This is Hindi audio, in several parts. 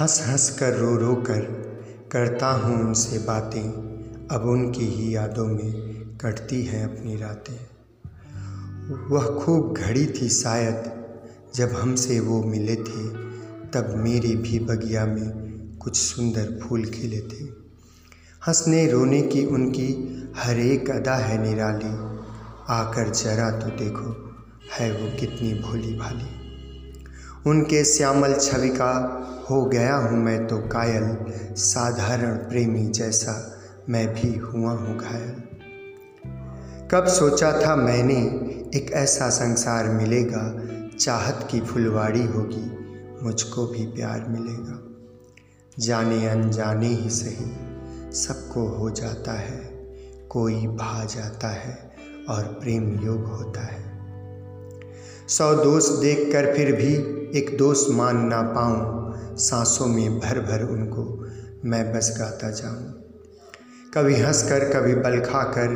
हंस हंस कर रो रो कर करता हूँ उनसे बातें। अब उनकी ही यादों में कटती हैं अपनी रातें। वह खूब घड़ी थी शायद, जब हमसे वो मिले थे, तब मेरी भी बगिया में कुछ सुंदर फूल खिले थे। हंसने रोने की उनकी हर एक अदा है निराली, आकर जरा तो देखो, है वो कितनी भोली भाली उनके श्यामल छवि का हो गया हूँ मैं तो कायल, साधारण प्रेमी जैसा मैं भी हुआ हूँ घायल। कब सोचा था मैंने एक ऐसा संसार मिलेगा, चाहत की फुलवाड़ी होगी, मुझको भी प्यार मिलेगा। जाने अनजाने ही सही, सबको हो जाता है, कोई भा जाता है और प्रेम योग होता है। सौ दोष देख कर फिर भी एक दोष मान ना पाऊँ, सांसों में भर भर उनको मैं बस गाता जाऊँ। कभी हंस कर कभी बल खा कर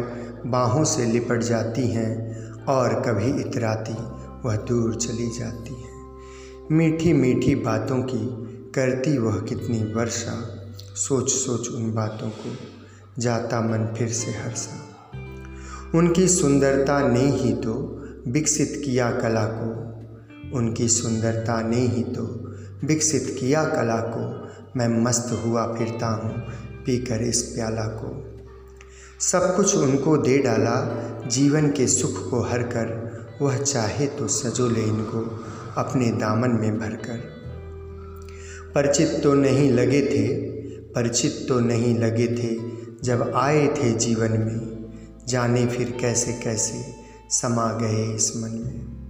बाहों से लिपट जाती हैं और कभी इतराती वह दूर चली जाती हैं। मीठी मीठी बातों की करती वह कितनी वर्षा, सोच सोच उन बातों को जाता मन फिर से हर्षा। उनकी सुंदरता ने ही तो विकसित किया कला को उनकी सुंदरता ने ही तो विकसित किया कला को। मैं मस्त हुआ फिरता हूँ पीकर इस प्याला को। सब कुछ उनको दे डाला, जीवन के सुख को हर कर वह चाहे तो सजो ले इनको अपने दामन में भरकर। परिचित तो नहीं लगे थे, परिचित तो नहीं लगे थे जब आए थे जीवन में। जाने फिर कैसे कैसे समा गए इस मन में।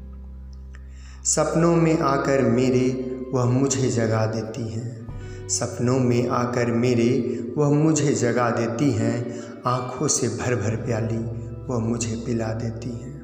सपनों में आकर मेरे वह मुझे जगा देती हैं। सपनों में आकर मेरे वह मुझे जगा देती हैं। आँखों से भर भर प्याली वह मुझे पिला देती हैं।